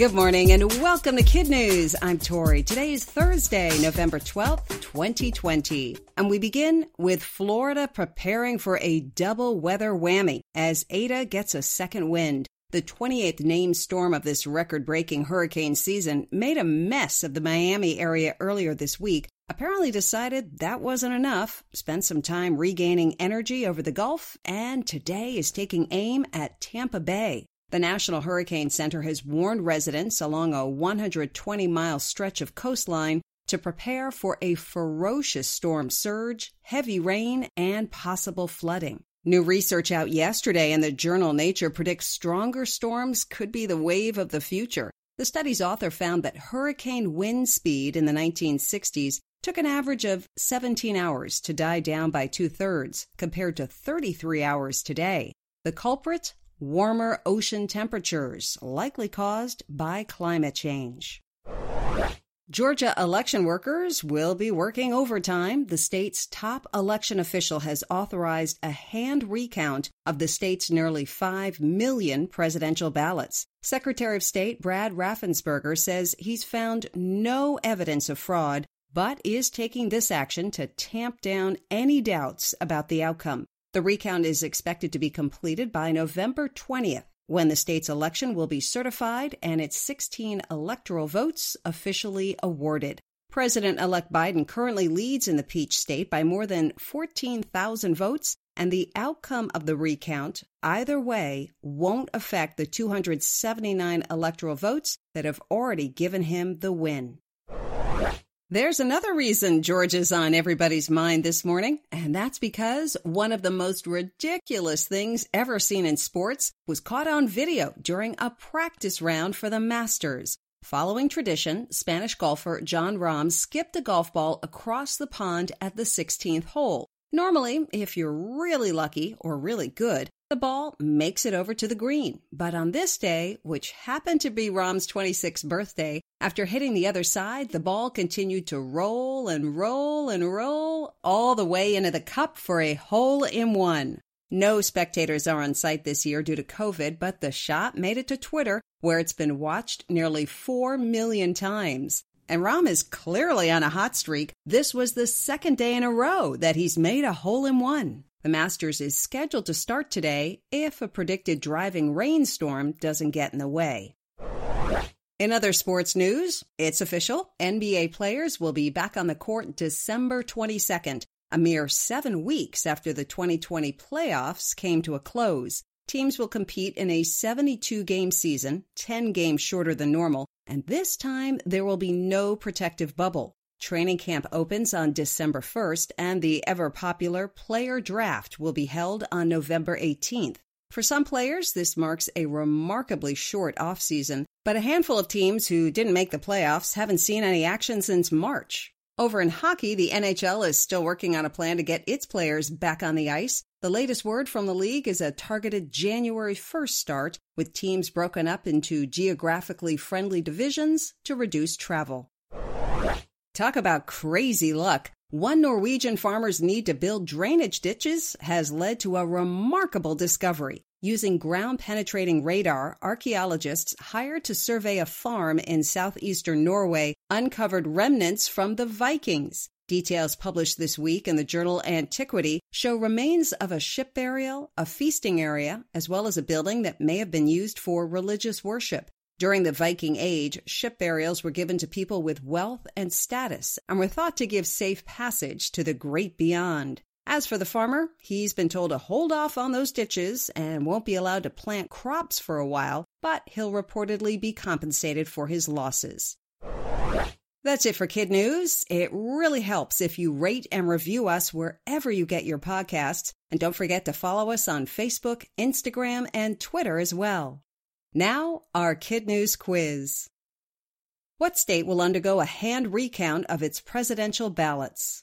Good morning and welcome to Kid News. I'm Tori. Today is Thursday, November 12th, 2020. And we begin with Florida preparing for a double weather whammy as Eta gets a second wind. The 28th named storm of this record breaking hurricane season made a mess of the Miami area earlier this week. Apparently decided that wasn't enough, spent some time regaining energy over the Gulf, and today is taking aim at Tampa Bay. The National Hurricane Center has warned residents along a 120 mile stretch of coastline to prepare for a ferocious storm surge, heavy rain, and possible flooding. New research out yesterday in the journal Nature predicts stronger storms could be the wave of the future. The study's author found that hurricane wind speed in the 1960s took an average of 17 hours to die down by two thirds, compared to 33 hours today. The culprit? Warmer ocean temperatures, likely caused by climate change. Georgia election workers will be working overtime. The state's top election official has authorized a hand recount of the state's nearly 5 million presidential ballots. Secretary of State Brad Raffensperger says he's found no evidence of fraud, but is taking this action to tamp down any doubts about the outcome. The recount is expected to be completed by November 20th, when the state's election will be certified and its 16 electoral votes officially awarded. President elect Biden currently leads in the Peach State by more than 14,000 votes, and the outcome of the recount, either way, won't affect the 279 electoral votes that have already given him the win. There's another reason George is on everybody's mind this morning, and that's because one of the most ridiculous things ever seen in sports was caught on video during a practice round for the Masters. Following tradition, Spanish golfer Jon Rahm skipped a golf ball across the pond at the 16th hole. Normally, if you're really lucky or really good, the ball makes it over to the green. But on this day, which happened to be Rahm's 26th birthday, after hitting the other side, the ball continued to roll and roll and roll all the way into the cup for a hole in one. No spectators are on site this year due to COVID, but the shot made it to Twitter, where it's been watched nearly 4 million times. And Rom is clearly on a hot streak. This was the second day in a row that he's made a hole in one. The Masters is scheduled to start today if a predicted driving rainstorm doesn't get in the way. In other sports news, it's official. NBA players will be back on the court December 22nd, a mere seven weeks after the 2020 playoffs came to a close. Teams will compete in a 72 game season, 10 games shorter than normal, and this time there will be no protective bubble. Training camp opens on December 1st, and the ever popular player draft will be held on November 18th. For some players, this marks a remarkably short offseason, but a handful of teams who didn't make the playoffs haven't seen any action since March. Over in hockey, the NHL is still working on a plan to get its players back on the ice. The latest word from the league is a targeted January 1st start, with teams broken up into geographically friendly divisions to reduce travel. Talk about crazy luck. One Norwegian farmer's need to build drainage ditches has led to a remarkable discovery. Using ground penetrating radar, archaeologists hired to survey a farm in southeastern Norway uncovered remnants from the Vikings. Details published this week in the journal Antiquity show remains of a ship burial, a feasting area, as well as a building that may have been used for religious worship. During the Viking Age, ship burials were given to people with wealth and status and were thought to give safe passage to the great beyond. As for the farmer, he's been told to hold off on those ditches and won't be allowed to plant crops for a while, but he'll reportedly be compensated for his losses. That's it for Kid News. It really helps if you rate and review us wherever you get your podcasts. And don't forget to follow us on Facebook, Instagram, and Twitter as well. Now, our Kid News quiz. What state will undergo a hand recount of its presidential ballots?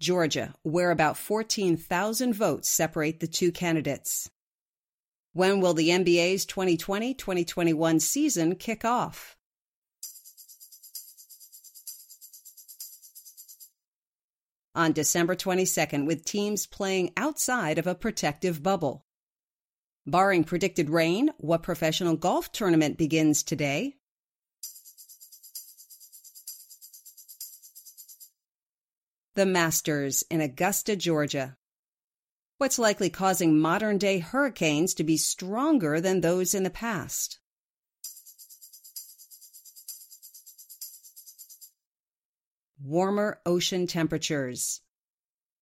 Georgia, where about 14,000 votes separate the two candidates. When will the NBA's 2020 2021 season kick off? On December 22nd with teams playing outside of a protective bubble. Barring predicted rain, what professional golf tournament begins today? The Masters in Augusta, Georgia. What's likely causing modern day hurricanes to be stronger than those in the past? Warmer ocean temperatures.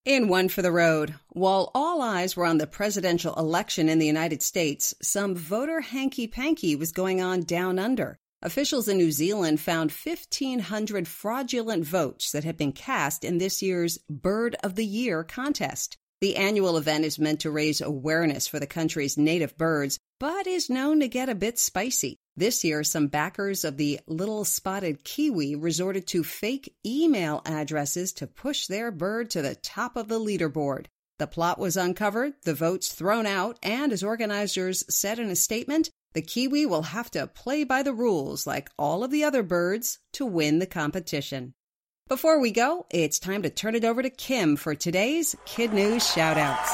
In one for the road, while all eyes were on the presidential election in the United States, some voter hanky panky was going on down under. Officials in New Zealand found 1,500 fraudulent votes that had been cast in this year's Bird of the Year contest. The annual event is meant to raise awareness for the country's native birds, but is known to get a bit spicy. This year, some backers of the little spotted kiwi resorted to fake email addresses to push their bird to the top of the leaderboard. The plot was uncovered, the votes thrown out, and as organizers said in a statement, the kiwi will have to play by the rules like all of the other birds to win the competition. Before we go, it's time to turn it over to Kim for today's Kid News shoutouts.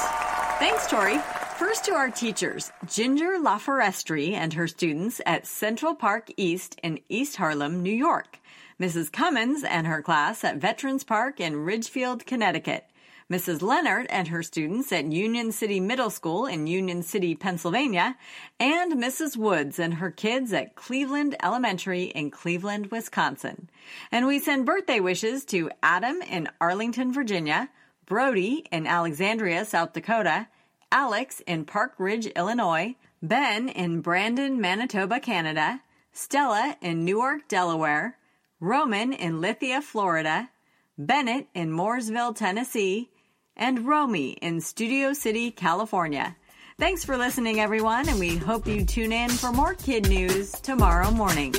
Thanks, Tori. First to our teachers, Ginger LaForestry and her students at Central Park East in East Harlem, New York. Mrs. Cummins and her class at Veterans Park in Ridgefield, Connecticut. Mrs. Leonard and her students at Union City Middle School in Union City, Pennsylvania, and Mrs. Woods and her kids at Cleveland Elementary in Cleveland, Wisconsin. And we send birthday wishes to Adam in Arlington, Virginia, Brody in Alexandria, South Dakota, Alex in Park Ridge, Illinois, Ben in Brandon, Manitoba, Canada, Stella in Newark, Delaware, Roman in Lithia, Florida, Bennett in Mooresville, Tennessee, and Romy in Studio City, California. Thanks for listening, everyone, and we hope you tune in for more kid news tomorrow morning.